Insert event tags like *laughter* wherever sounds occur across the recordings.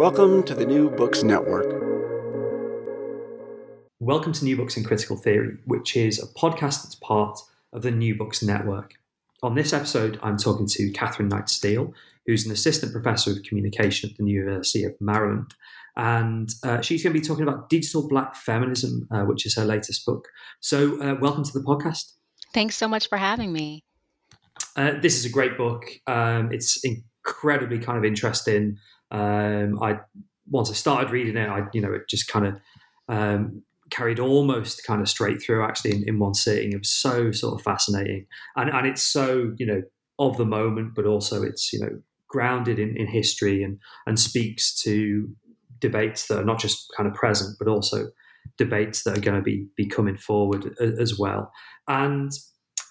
Welcome to the New Books Network. Welcome to New Books in Critical Theory, which is a podcast that's part of the New Books Network. On this episode, I'm talking to Catherine Knight Steele, who's an assistant professor of communication at the University of Maryland. And uh, she's going to be talking about digital black feminism, uh, which is her latest book. So, uh, welcome to the podcast. Thanks so much for having me. Uh, this is a great book. Um, it's incredibly kind of interesting. Um, I once I started reading it, I you know it just kind of um, carried almost kind of straight through actually in, in, one sitting. It was so sort of fascinating, and and it's so you know of the moment, but also it's you know grounded in, in history and and speaks to debates that are not just kind of present, but also debates that are going to be be coming forward as well. And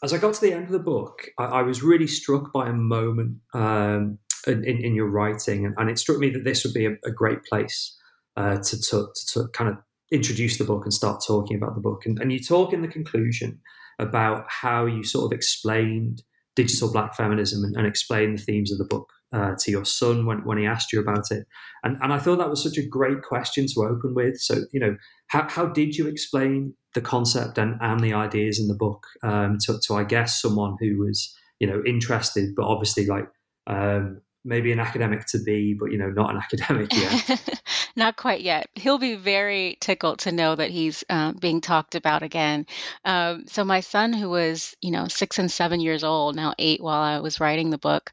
as I got to the end of the book, I, I was really struck by a moment um, in, in, your writing, and, and, it struck me that this would be a, a great place uh, to, to, to, kind of introduce the book and start talking about the book. And, and you talk in the conclusion about how you sort of explained digital black feminism and, and explained the themes of the book uh, to your son when, when he asked you about it. And, and I thought that was such a great question to open with. So, you know, how, how did you explain the concept and, and the ideas in the book um, to, to, I guess, someone who was, you know, interested, but obviously like um, maybe an academic to be, but you know, not an *laughs* academic yet. *laughs* not quite yet. He'll be very tickled to know that he's uh, being talked about again. Um, so my son, who was you know six and seven years old, now eight, while I was writing the book,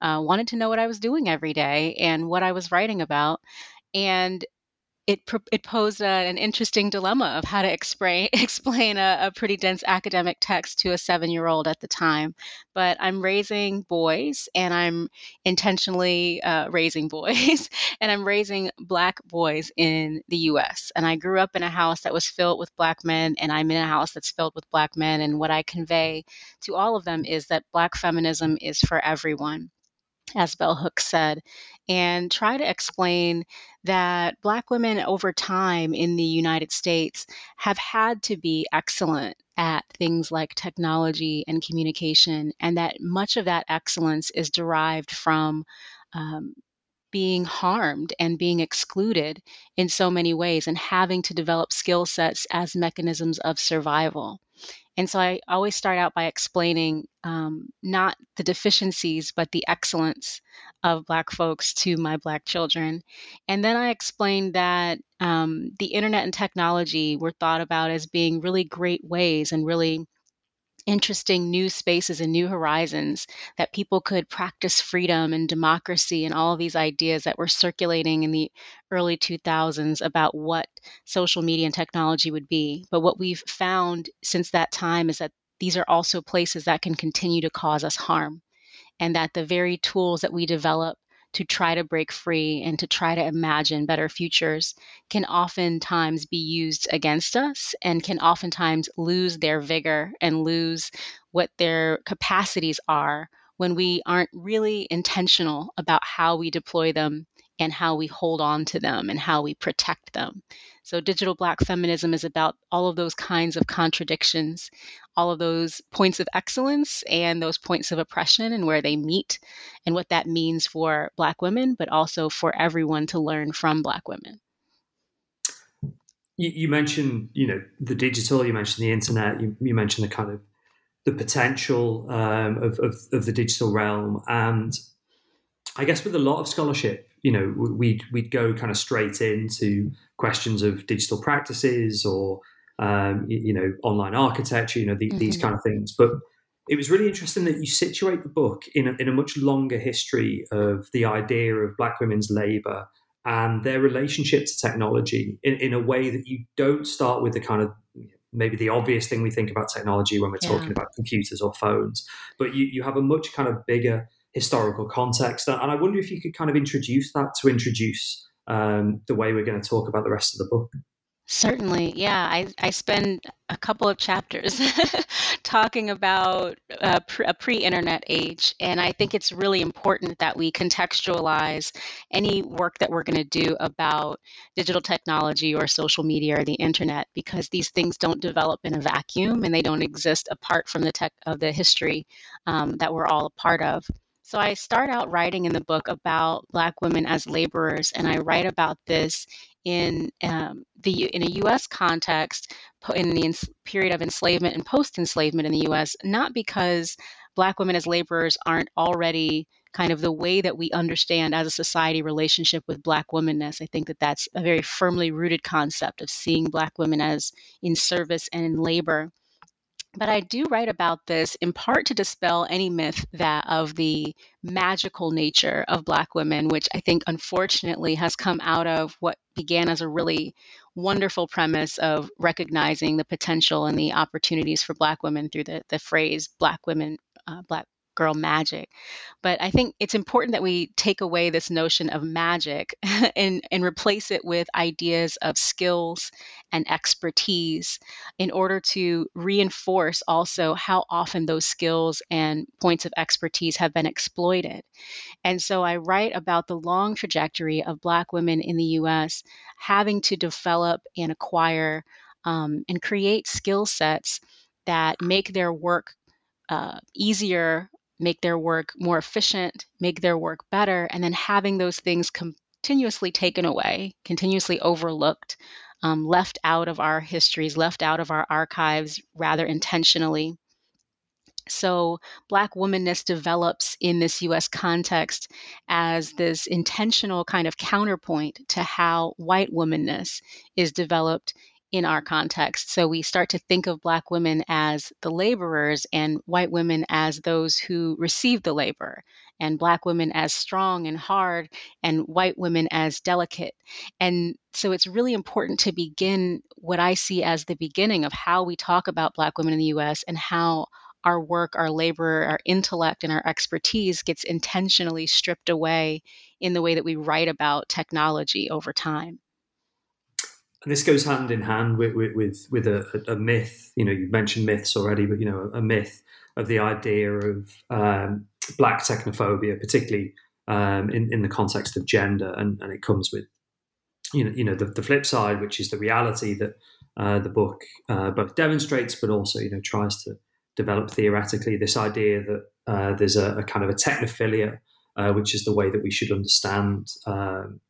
uh, wanted to know what I was doing every day and what I was writing about. And it, it posed a, an interesting dilemma of how to explain, *laughs* explain a, a pretty dense academic text to a seven year old at the time. But I'm raising boys and I'm intentionally uh, raising *laughs* boys and I'm raising Black boys in the US. And I grew up in a house that was filled with Black men and I'm in a house that's filled with Black men. And what I convey to all of them is that Black feminism is for everyone as Bell Hooks said, and try to explain that Black women over time in the United States have had to be excellent at things like technology and communication, and that much of that excellence is derived from um, being harmed and being excluded in so many ways and having to develop skill sets as mechanisms of survival. And so I always start out by explaining um, not the deficiencies, but the excellence of Black folks to my Black children. And then I explained that um, the internet and technology were thought about as being really great ways and really interesting new spaces and new horizons that people could practice freedom and democracy and all these ideas that were circulating in the early 2000s about what social media and technology would be. But what we've found since that time is that these are also places that can continue to cause us harm, and that the very tools that we develop to try to break free and to try to imagine better futures can oftentimes be used against us and can oftentimes lose their vigor and lose what their capacities are when we aren't really intentional about how we deploy them and how we hold on to them and how we protect them. So, digital black feminism is about all of those kinds of contradictions, all of those points of excellence and those points of oppression and where they meet, and what that means for black women, but also for everyone to learn from black women. You, you mentioned, you know, the digital. You mentioned the internet. You, you mentioned the kind of the potential um, of, of, of the digital realm, and I guess with a lot of scholarship, you know, we'd we'd go kind of straight into questions of digital practices or um, you, know online architecture, you know, the, mm-hmm. these kind of things. But it was really interesting that you situate the book in a, in a much longer history of the idea of Black women's labour and their relationship to technology in, in a way that you don't start with the kind of maybe the obvious thing we think about technology when we're yeah. talking about computers or phones, but you, you have a much kind of bigger historical context. And I wonder if you could kind of introduce that to introduce um, the way we're going to talk about the rest of the book. Certainly, yeah. I, I spend a couple of chapters *laughs* talking about uh, a pre internet age, and I think it's really important that we contextualize any work that we're going to do about digital technology or social media or the internet because these things don't develop in a vacuum and they don't exist apart from the tech of the history um, that we're all a part of. So I start out writing in the book about Black women as laborers, and I write about this in um, the in a U.S. context in the period of enslavement and post-enslavement in the U.S. Not because Black women as laborers aren't already kind of the way that we understand as a society relationship with Black womanness. I think that that's a very firmly rooted concept of seeing Black women as in service and in labor. But I do write about this in part to dispel any myth that of the magical nature of Black women, which I think unfortunately has come out of what began as a really wonderful premise of recognizing the potential and the opportunities for Black women through the, the phrase Black women, uh, Black girl magic. But I think it's important that we take away this notion of magic *laughs* and, and replace it with ideas of skills and expertise in order to reinforce also how often those skills and points of expertise have been exploited. And so I write about the long trajectory of Black women in the US having to develop and acquire um, and create skill sets that make their work uh, easier make their work more efficient, make their work better, and then having those things continuously taken away, continuously overlooked, um, left out of our histories, left out of our archives rather intentionally. So, Black womanness develops in this US context as this intentional kind of counterpoint to how white womanness is developed in our context. So we start to think of Black women as the laborers and white women as those who receive the labor, and Black women as strong and hard, and white women as delicate. And so it's really important to begin what I see as the beginning of how we talk about Black women in the US and how our work, our labor, our intellect, and our expertise gets intentionally stripped away in the way that we write about technology over time and this goes hand in hand with with with, a, a, myth. You know, you mentioned myths already, but you know, a myth of the idea of um, black technophobia, particularly um, in in the context of gender, and, and it comes with you know you know the, the flip side, which is the reality that uh, the book uh, both demonstrates, but also you know tries to develop theoretically this idea that uh, there's a, a, kind of a technophilia, uh, which is the way that we should understand um,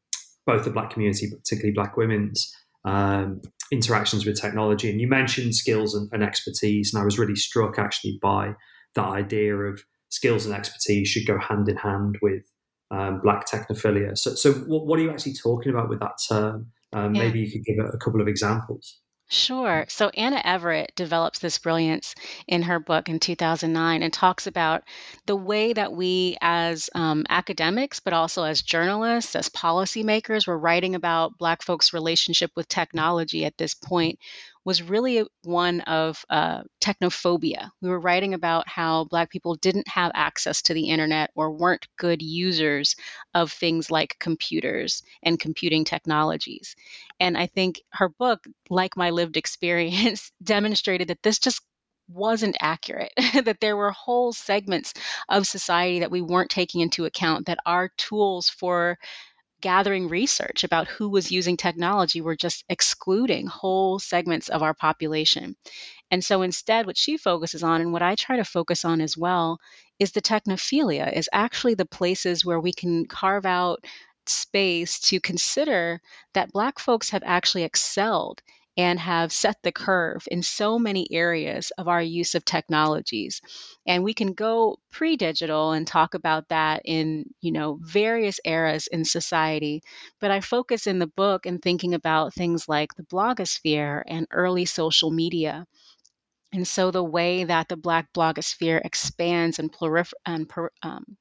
both the black community, particularly black women's um, interactions with technology. And you mentioned skills and, and, expertise, and I was really struck actually by that idea of skills and expertise should go hand in hand with um, black technophilia. So, so what, what, are you actually talking about with that term? Um, yeah. Maybe you could give a, a couple of examples. Sure. So Anna Everett develops this brilliance in her book in 2009 and talks about the way that we, as um, academics, but also as journalists, as policymakers, were writing about Black folks' relationship with technology at this point was really one of uh, technophobia. We were writing about how Black people didn't have access to the internet or weren't good users of things like computers and computing technologies. And I think her book, like my lived experience, *laughs* demonstrated that this just wasn't accurate, *laughs* that there were whole segments of society that we weren't taking into account, that our tools for gathering research about who was using technology were just excluding whole segments of our population. And so instead, what she focuses on, and what I try to focus on as well, is the technophilia, is actually the places where we can carve out space to consider that Black folks have actually excelled and have set the curve in so many areas of our use of technologies. And we can go pre-digital and talk about that in, you know, various eras in society. But I focus in the book and thinking about things like the blogosphere and early social media. And so the way that the Black blogosphere expands and, and um,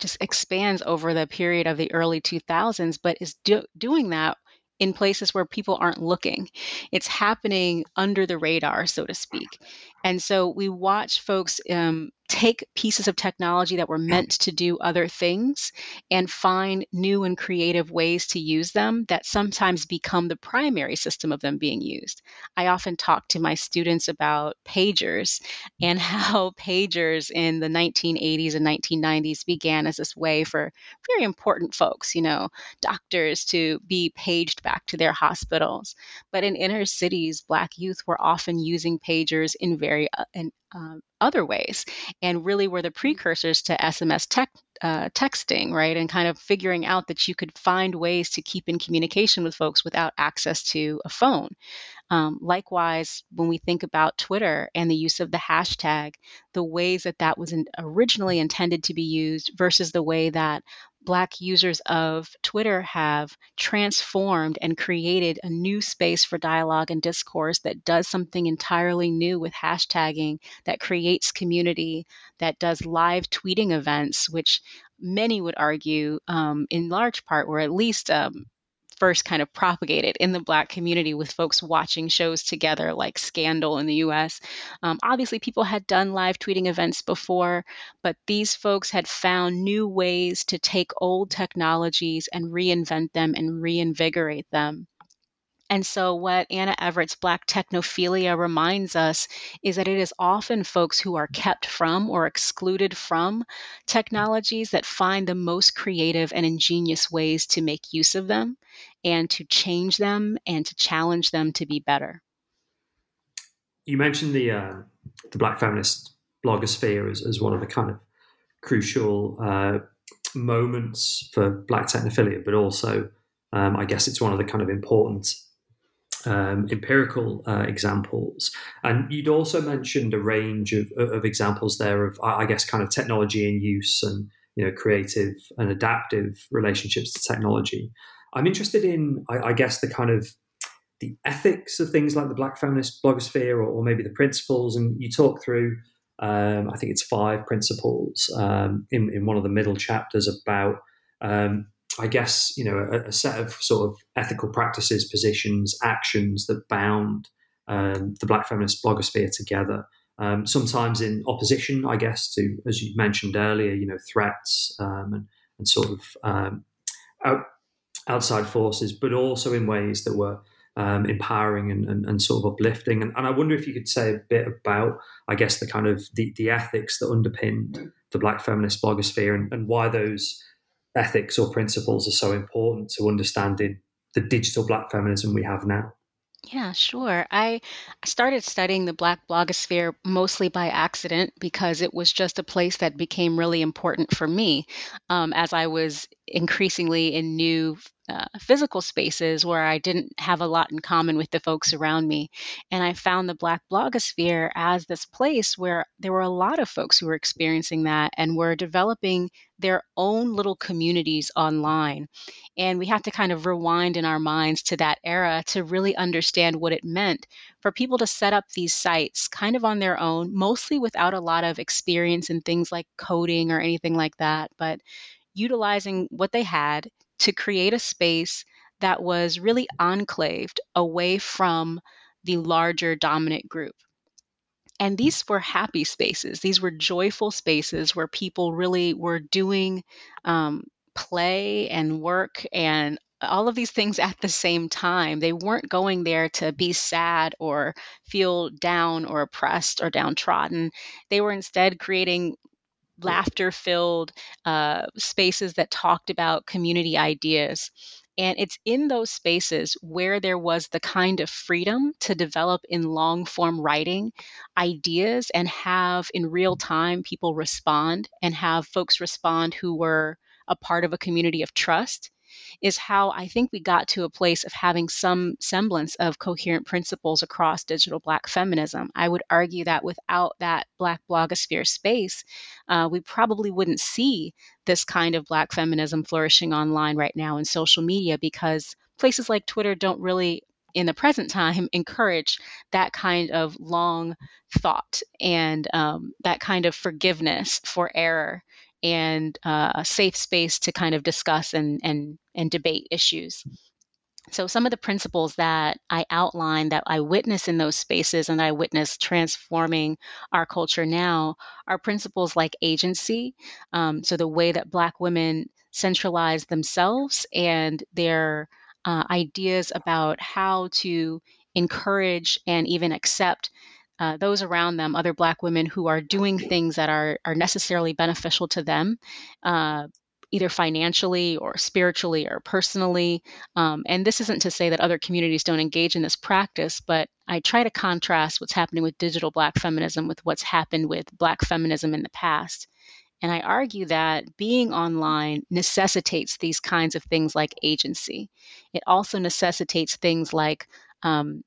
just expands over the period of the early 2000s, but is do- doing that in places where people aren't looking. It's happening under the radar, so to speak. And so we watch folks um, take pieces of technology that were meant to do other things and find new and creative ways to use them that sometimes become the primary system of them being used. I often talk to my students about pagers and *laughs* how pagers in the 1980s and 1990s began as this way for very important folks, you know, doctors to be paged back to their hospitals. But in inner cities, Black youth were often using pagers in very uh, in, um, other ways and really were the precursors to SMS tech, uh, texting, right? And kind of figuring out that you could find ways to keep in communication with folks without access to a phone. Um, likewise, when we think about Twitter and the use of the hashtag, the ways that that was in, originally intended to be used versus the way that Black users of Twitter have transformed and created a new space for dialogue and discourse that does something entirely new with hashtagging, that creates community, that does live tweeting events, which many would argue, um, in large part, were at least um, first kind of propagated in the Black community with folks watching shows together, like Scandal in the US. Um, obviously, people had done live tweeting events before, but these folks had found new ways to take old technologies and reinvent them and reinvigorate them. And so, what Anna Everett's Black Technophilia reminds us is that it is often folks who are kept from or excluded from technologies that find the most creative and ingenious ways to make use of them and to change them and to challenge them to be better. You mentioned the uh, the Black feminist blogosphere as, as one of the kind of crucial uh, moments for Black technophilia, but also um, I guess it's one of the kind of important um, empirical uh, examples. And you'd also mentioned a range of, of examples there of, I guess, kind of technology in use and you know creative and adaptive relationships to technology. I'm interested in, I, I guess, the kind of the ethics of things like the Black feminist blogosphere, or, or maybe the principles. And you talk through, um, I think it's five principles um, in, in one of the middle chapters about um, I guess you know a, a, set of sort of ethical practices, positions, actions that bound um, the Black feminist blogosphere together. Um, sometimes in opposition, I guess, to as you mentioned earlier, you know, threats um, and, and, sort of um, out, outside forces, but also in ways that were um, empowering and, and, and, sort of uplifting. And, and, I wonder if you could say a bit about, I guess, the kind of the, the ethics that underpinned the Black feminist blogosphere and, and why those ethics or principles are so important to understanding the digital black feminism we have now? Yeah, sure. I started studying the Black blogosphere mostly by accident because it was just a place that became really important for me um, as I was increasingly in new uh, physical spaces where I didn't have a lot in common with the folks around me. And I found the Black blogosphere as this place where there were a lot of folks who were experiencing that and were developing their own little communities online. And we have to kind of rewind in our minds to that era to really understand what it meant for people to set up these sites kind of on their own, mostly without a lot of experience in things like coding or anything like that, but utilizing what they had to create a space that was really enclaved away from the larger dominant group. And these were happy spaces. These were joyful spaces where people really were doing um, play and work and all of these things at the same time. They weren't going there to be sad or feel down or oppressed or downtrodden. They were instead creating laughter filled uh, spaces that talked about community ideas. And it's in those spaces where there was the kind of freedom to develop in long form writing ideas and have in real time people respond and have folks respond who were a part of a community of trust is how I think we got to a place of having some semblance of coherent principles across digital Black feminism. I would argue that without that Black blogosphere space, uh, we probably wouldn't see this kind of Black feminism flourishing online right now in social media because places like Twitter don't really in the present time *laughs* encourage that kind of long thought and um, that kind of forgiveness for error and uh, a safe space to kind of discuss and, and, and debate issues. So, some of the principles that I outline that I witness in those spaces and I witness transforming our culture now are principles like agency. Um, so, the way that Black women centralize themselves and their uh, ideas about how to encourage and even accept uh, those around them, other Black women who are doing things that are are necessarily beneficial to them. Uh, either financially or spiritually or personally. Um, and this isn't to say that other communities don't engage in this practice, but I try to contrast what's happening with digital Black feminism with what's happened with Black feminism in the past. And I argue that being online necessitates these kinds of things like agency. It also necessitates things like um,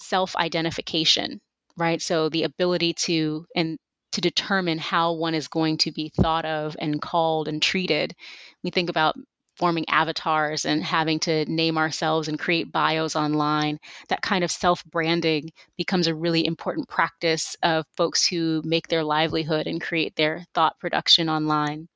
self identification right? So the ability to and to determine how one is going to be thought of and called and treated. We think about forming avatars and having to name ourselves and create bios online. That kind of self branding becomes a really important practice of folks who make their livelihood and create their thought production online.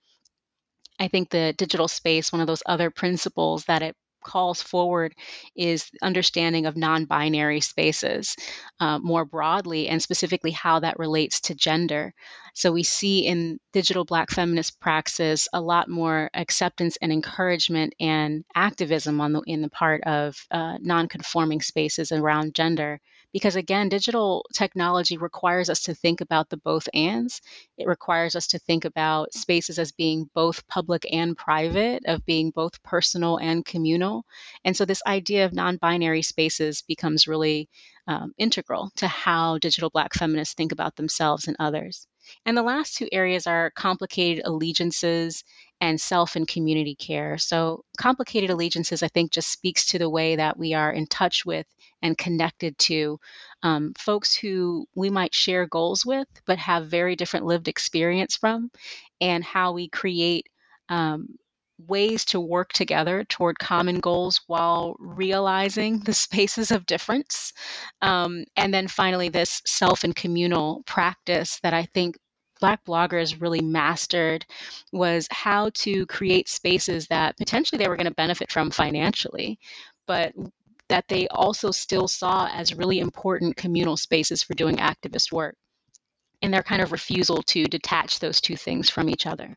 I think the digital space, one of those other principles that it calls forward is understanding of non-binary spaces uh, more broadly and specifically how that relates to gender. So we see in digital black feminist praxis a lot more acceptance and encouragement and activism on the in the part of uh, non-conforming spaces around gender because again digital technology requires us to think about the both ands. It requires us to think about spaces as being both public and private of being both personal and communal. And so this idea of non-binary spaces becomes really um, integral to how digital black feminists think about themselves and others and the last two areas are complicated allegiances and self and community care. So, complicated allegiances, I think, just speaks to the way that we are in touch with and connected to um, folks who we might share goals with, but have very different lived experience from, and how we create um, ways to work together toward common goals while realizing the spaces of difference. Um, and then finally, this self and communal practice that I think Black bloggers really mastered was how to create spaces that potentially they were going to benefit from financially, but that they also still saw as really important communal spaces for doing activist work. And their kind of refusal to detach those two things from each other.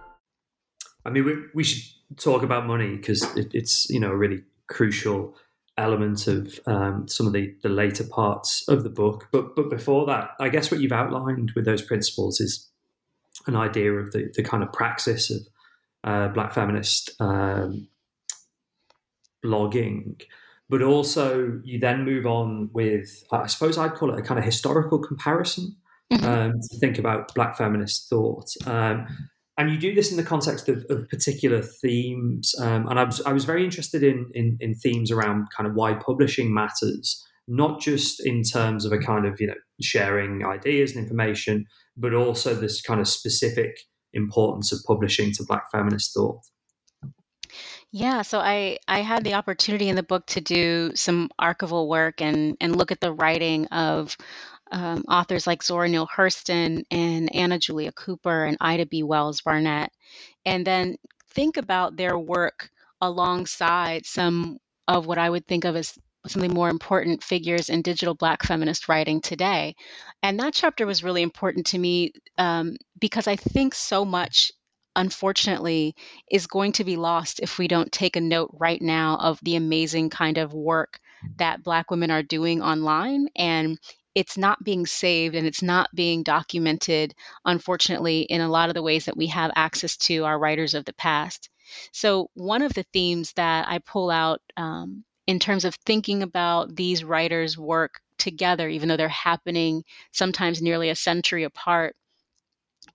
I mean, we, we should talk about money because it, it's you know a really crucial element of um, some of the, the later parts of the book. But but before that, I guess what you've outlined with those principles is an idea of the, the kind of praxis of uh, black feminist um, blogging. But also, you then move on with, I suppose I'd call it a kind of historical comparison mm-hmm. um, to think about Black feminist thought. Um, and you do this in the context of, of particular themes. Um, and I was, I was very interested in, in, in themes around kind of why publishing matters, not just in terms of a kind of you know sharing ideas and information, but also this kind of specific importance of publishing to Black feminist thought. Yeah, so I I had the opportunity in the book to do some archival work and and look at the writing of um, authors like Zora Neale Hurston and Anna Julia Cooper and Ida B. Wells Barnett, and then think about their work alongside some of what I would think of as some of the more important figures in digital Black feminist writing today. And that chapter was really important to me um, because I think so much unfortunately is going to be lost if we don't take a note right now of the amazing kind of work that black women are doing online and it's not being saved and it's not being documented unfortunately in a lot of the ways that we have access to our writers of the past so one of the themes that i pull out um, in terms of thinking about these writers work together even though they're happening sometimes nearly a century apart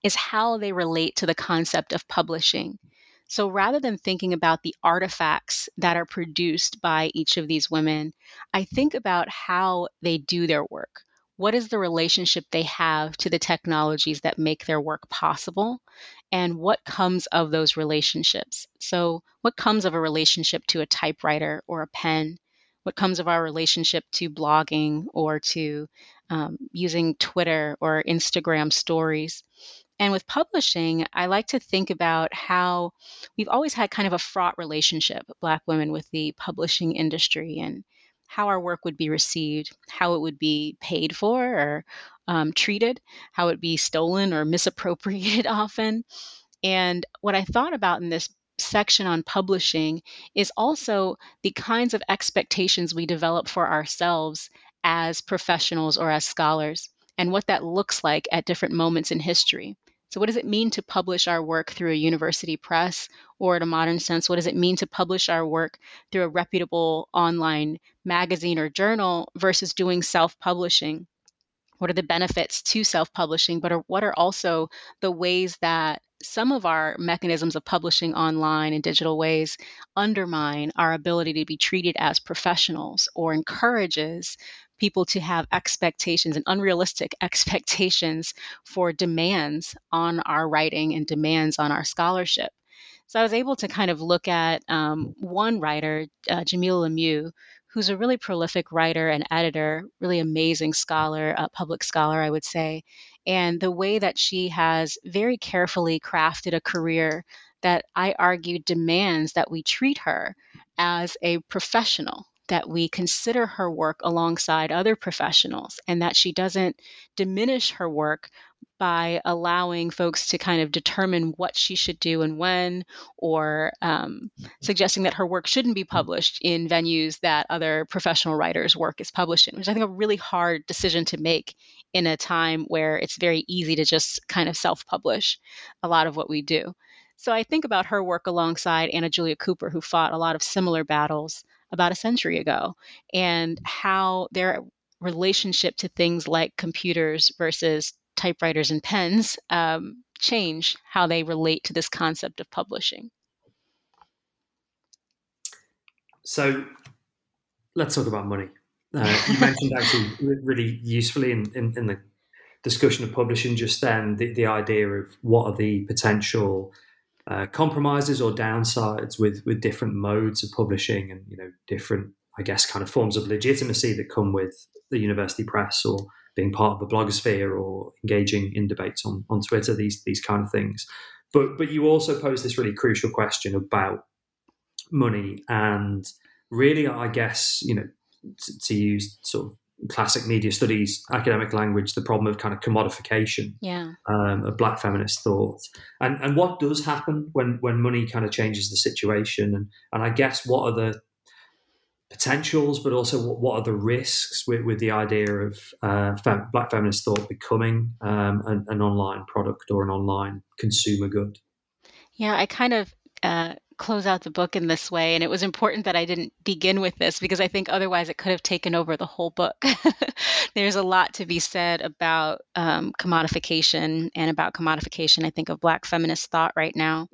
is how they relate to the concept of publishing. So rather than thinking about the artifacts that are produced by each of these women, I think about how they do their work. What is the relationship they have to the technologies that make their work possible? And what comes of those relationships? So, what comes of a relationship to a typewriter or a pen? What comes of our relationship to blogging or to um, using Twitter or Instagram stories? And with publishing, I like to think about how we've always had kind of a fraught relationship, Black women, with the publishing industry and how our work would be received, how it would be paid for or um, treated, how it would be stolen or misappropriated *laughs* often. And what I thought about in this section on publishing is also the kinds of expectations we develop for ourselves as professionals or as scholars and what that looks like at different moments in history. So, what does it mean to publish our work through a university press, or in a modern sense, what does it mean to publish our work through a reputable online magazine or journal versus doing self publishing? What are the benefits to self publishing, but are, what are also the ways that some of our mechanisms of publishing online in digital ways undermine our ability to be treated as professionals or encourages people to have expectations and unrealistic *laughs* expectations for demands on our writing and demands on our scholarship. So I was able to kind of look at um, one writer, uh, Jamilah Lemieux, who's a really prolific writer and editor, really amazing scholar, public scholar, I would say, and the way that she has very carefully crafted a career that I argue demands that we treat her as a professional that we consider her work alongside other professionals and that she doesn't diminish her work by allowing folks to kind of determine what she should do and when, or um, suggesting that her work shouldn't be published in venues that other professional writers' work is published in, which I think a really hard decision to make in a time where it's very easy to just kind of self publish a lot of what we do. So I think about her work alongside Anna Julia Cooper, who fought a lot of similar battles about a century ago and how their relationship to things like computers versus typewriters and pens um, change how they relate to this concept of publishing. So let's talk about money. Uh, you mentioned actually really usefully in, in, in, the discussion of publishing just then the, the idea of what are the potential uh, compromises or downsides with with different modes of publishing and you know different I guess kind of forms of legitimacy that come with the university press or being part of the blogosphere or engaging in debates on, on Twitter these these kind of things. But but you also pose this really crucial question about money and really I guess you know to, to use sort of classic media studies academic language the problem of kind of commodification yeah. um, of black feminist thought. And and what does happen when when money kind of changes the situation? And and i guess what are the potentials but also what, what are the risks with, with the idea of uh, fem- black feminist thought becoming um, an, an online product or an online consumer good? Yeah i kind of uh, close out the book in this way. And it was important that I didn't begin with this because I think otherwise it could have taken over the whole book. *laughs* There's a lot to be said about um, commodification and about commodification, I think, of Black feminist thought right now.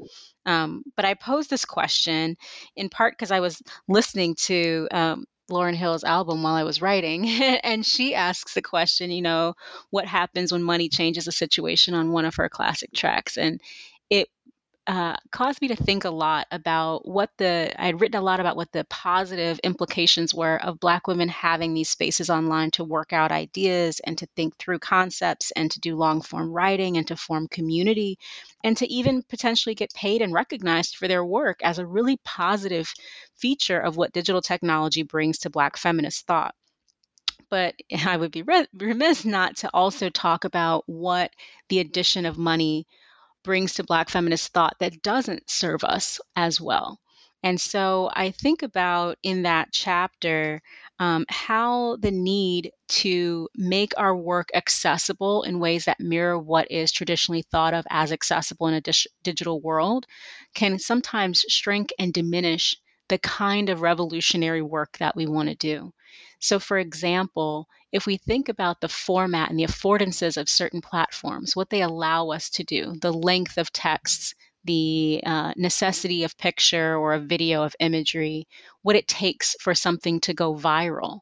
Um, but I posed this question in part because I was listening to um, Lauryn Hill's album while I was writing. *laughs* and she asks the question, you know, what happens when money changes a situation on one of her classic tracks? And uh, caused me to think a lot about what the I had written a lot about what the positive implications were of Black women having these spaces online to work out ideas and to think through concepts and to do long form writing and to form community and to even potentially get paid and recognized for their work as a really positive feature of what digital technology brings to Black feminist thought. But *laughs* I would be remiss not to also talk about what the addition of money brings to Black feminist thought that doesn't serve us as well. And so I think about in that chapter um, how the need to make our work accessible in ways that mirror what is traditionally thought of as accessible in a digital world can sometimes shrink and diminish the kind of revolutionary work that we want to do. So, for example, if we think about the format and the affordances of certain platforms, what they allow us to do, the length of texts, the uh, necessity of picture or a video of imagery, what it takes for something to go viral.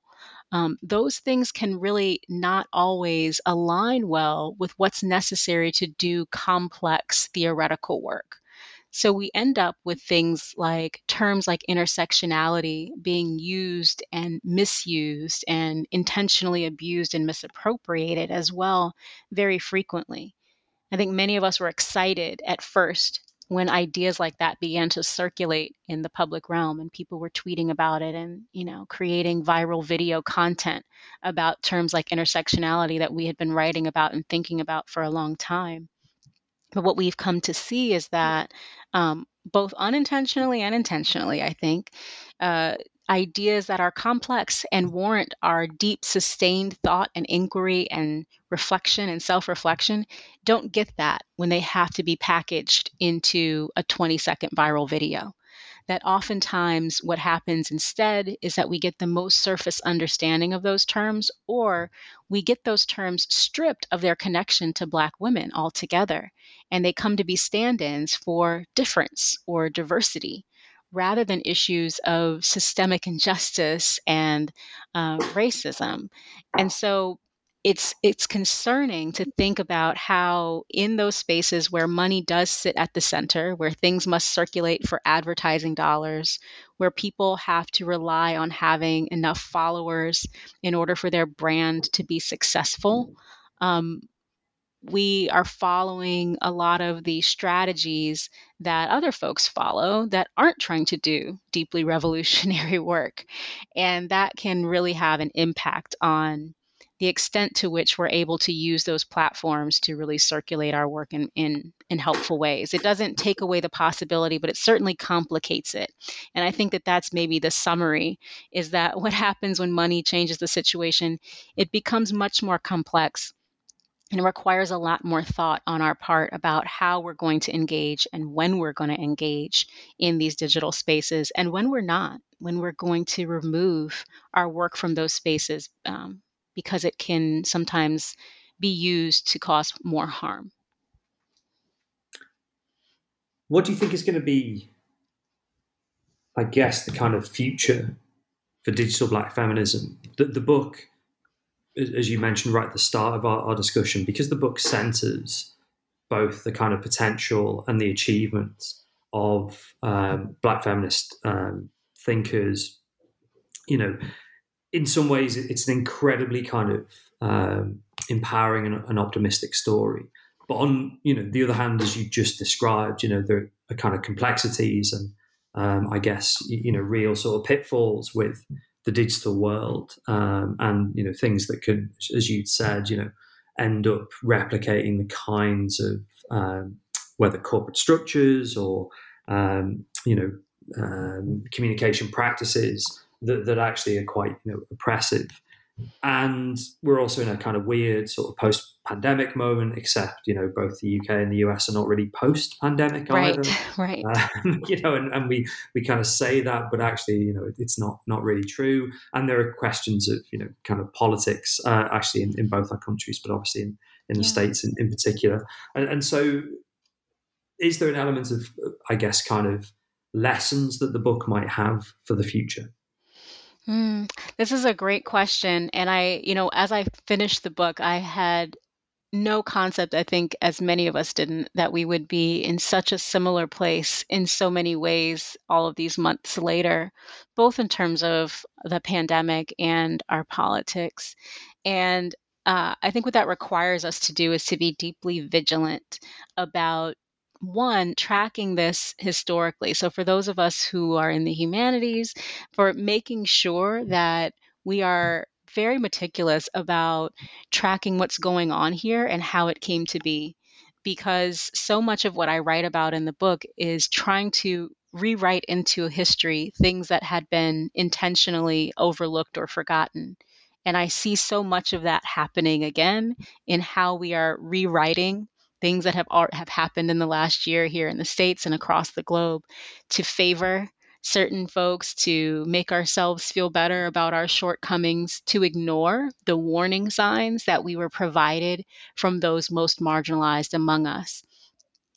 Um, those things can really not always align well with what's necessary to do complex theoretical work. So we end up with things like terms like intersectionality being used and misused and intentionally abused and misappropriated as well very frequently. I think many of us were excited at first when ideas like that began to circulate in the public realm and people were tweeting about it and you know creating viral video content about terms like intersectionality that we had been writing about and thinking about for a long time but what we've come to see is that um, both unintentionally and intentionally, I think, uh, ideas that are complex and warrant our deep, sustained thought and inquiry and reflection and self reflection don't get that when they have to be packaged into a 20 second viral video that oftentimes what happens instead is that we get the most surface understanding of those terms, or we get those terms stripped of their connection to Black women altogether, and they come to be stand ins for difference or diversity rather than issues of systemic injustice and uh, racism. And so it's it's concerning to think about how in those spaces where money does sit at the center where things must circulate for advertising dollars where people have to rely on having enough followers in order for their brand to be successful um, we are following a lot of the strategies that other folks follow that aren't trying to do deeply *laughs* revolutionary work. And that can really have an impact on the extent to which we're able to use those platforms to really circulate our work in, in, in helpful ways. It doesn't take away the possibility, but it certainly complicates it. And I think that that's maybe the summary is that *laughs* what happens when money changes the situation, it becomes much more complex and it requires a lot more thought on our part about how we're going to engage and when we're going to engage in these digital spaces and when we're not, when we're going to remove our work from those spaces um, because it can sometimes be used to cause more harm. What do you think is going to be, I guess, the kind of future for digital black feminism? The, the book, as you mentioned right at the start of our, our discussion, because the book centers both the kind of potential and the achievements of um, black feminist um, thinkers, you know, in some ways, it's an incredibly kind of um, empowering and, and, optimistic story. But on you know the other hand, as you just described, you know there are kind of complexities and um, I guess you know real sort of pitfalls with the digital world um, and you know things that could, as you'd said, you know end up replicating the kinds of um, whether corporate structures or um, you know um, communication practices that, that actually are quite you know oppressive. And we're also in a kind of weird sort of post-pandemic moment except you know both the uk and the us are not really post-pandemic right either. *laughs* right. Um, *laughs* you know and, and we we kind of say that but actually you know it's not not really true. And there are questions of you know kind of politics uh, actually in, in both our countries but obviously in, in the yeah. states in, in particular. And, and so is there an element of i guess kind of lessons that the book might have for the future Mm, this is a great question. And I, you know, as I finished the book, I had no concept, I think, as many of us didn't, that we would be in such a similar place in so many ways all of these months later, both in terms of the pandemic and our politics. And uh, I think what that requires us to do is to be deeply vigilant about one, tracking this historically. So, for those of us who are in the humanities, for making sure that we are very meticulous about tracking what's going on here and how it came to be. Because so much of what I write about in the book is trying to rewrite into history things that had been intentionally overlooked or forgotten. And I see so much of that happening again in how we are rewriting things that have have happened in the last year here in the states and across the globe to favor certain folks to make ourselves feel better about our shortcomings to ignore the warning signs that we were provided from those most marginalized among us.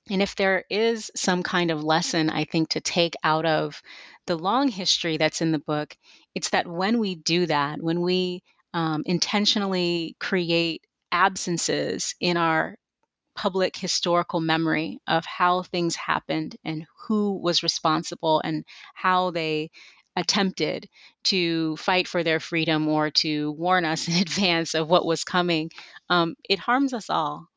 And if there is some kind of lesson i think to take out of the long history that's in the book it's that when we do that when we um, intentionally create absences in our public historical memory of how things happened and who was responsible and how they attempted to fight for their freedom or to warn us *laughs* in advance of what was coming, um, it harms us all.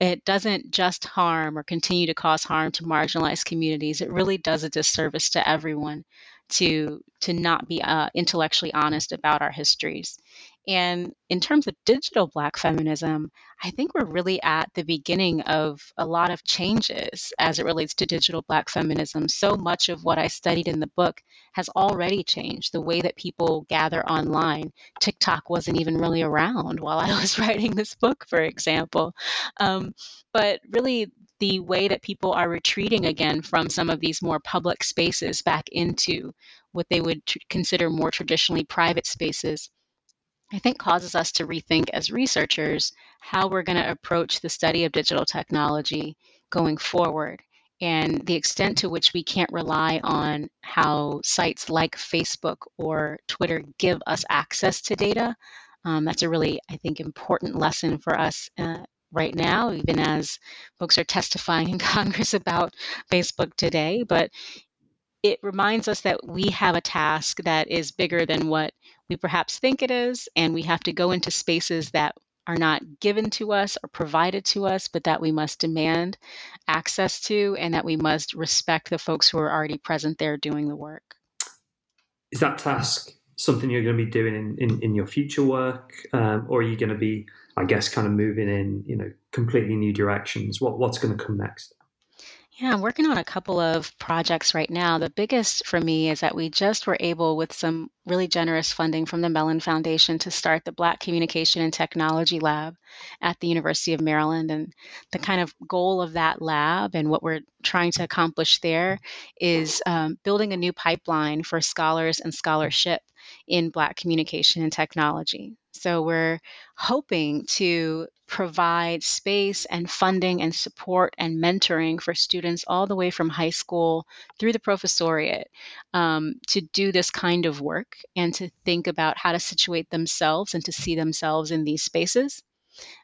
It doesn't just harm or continue to cause harm to marginalized communities. It really does a disservice to everyone to to not be uh, intellectually honest about our histories. And in terms of digital Black feminism, I think we're really at the beginning of a lot of changes as it relates to digital Black feminism. So much of what I studied in the book has already changed. The way that people gather online, TikTok wasn't even really around while I *laughs* was writing this book, for example. Um, but really, the way that people are retreating again from some of these more public spaces back into what they would tr- consider more traditionally private spaces I think causes us to rethink as researchers how we're going to approach the study of digital technology going forward and the extent to which we can't rely on how sites like Facebook or Twitter give us access to data. Um, that's a really, I think, important lesson for us uh, right now, even as folks are testifying in *laughs* Congress about Facebook today. But it reminds us that we have a task that is bigger than what we perhaps think it is, and we have to go into spaces that are not given to us or provided to us, but that we must demand access to, and that we must respect the folks who are already present there doing the work. Is that task something you're going to be doing in, in, in your future work, um, or are you going to be, I guess, kind of moving in, you know, completely new directions? What what's going to come next? Yeah, I'm working on a couple of projects right now. The biggest for me is that we just were able, with some really generous funding from the Mellon Foundation, to start the Black Communication and Technology Lab at the University of Maryland. And the kind of goal of that lab and what we're trying to accomplish there is um, building a new pipeline for scholars and scholarship in Black communication and technology. So we're hoping to provide space and funding and support and mentoring for students all the way from high school through the professoriate um, to do this kind of work and to think about how to situate themselves and to see themselves in these spaces.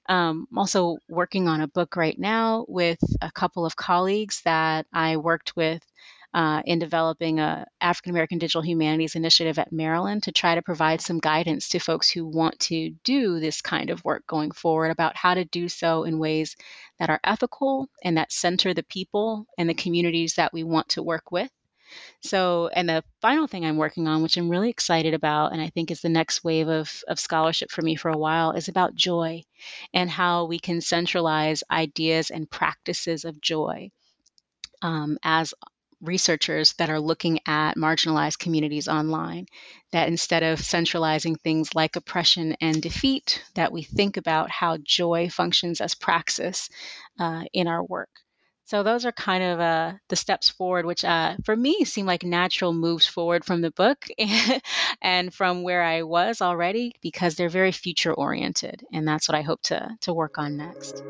Um, I'm also working on a book right now with a couple of colleagues that I worked with uh, in developing a African American Digital Humanities Initiative at Maryland to try to provide some guidance to folks who want to do this kind of work going forward about how to do so in ways that are ethical and that center the people and the communities that we want to work with. So, and the final thing I'm working on, which I'm really excited about, and I think is the next wave of, of scholarship for me for a while, is about joy and how we can centralize ideas and practices of joy um, as researchers that are looking at marginalized communities online. That instead of centralizing things like oppression and defeat, that we think about how joy functions as praxis uh, in our work. So those are kind of uh, the steps forward, which uh, for me seem like natural moves forward from the book *laughs* and from where I was already, because they're very future oriented, and that's what I hope to to work on next.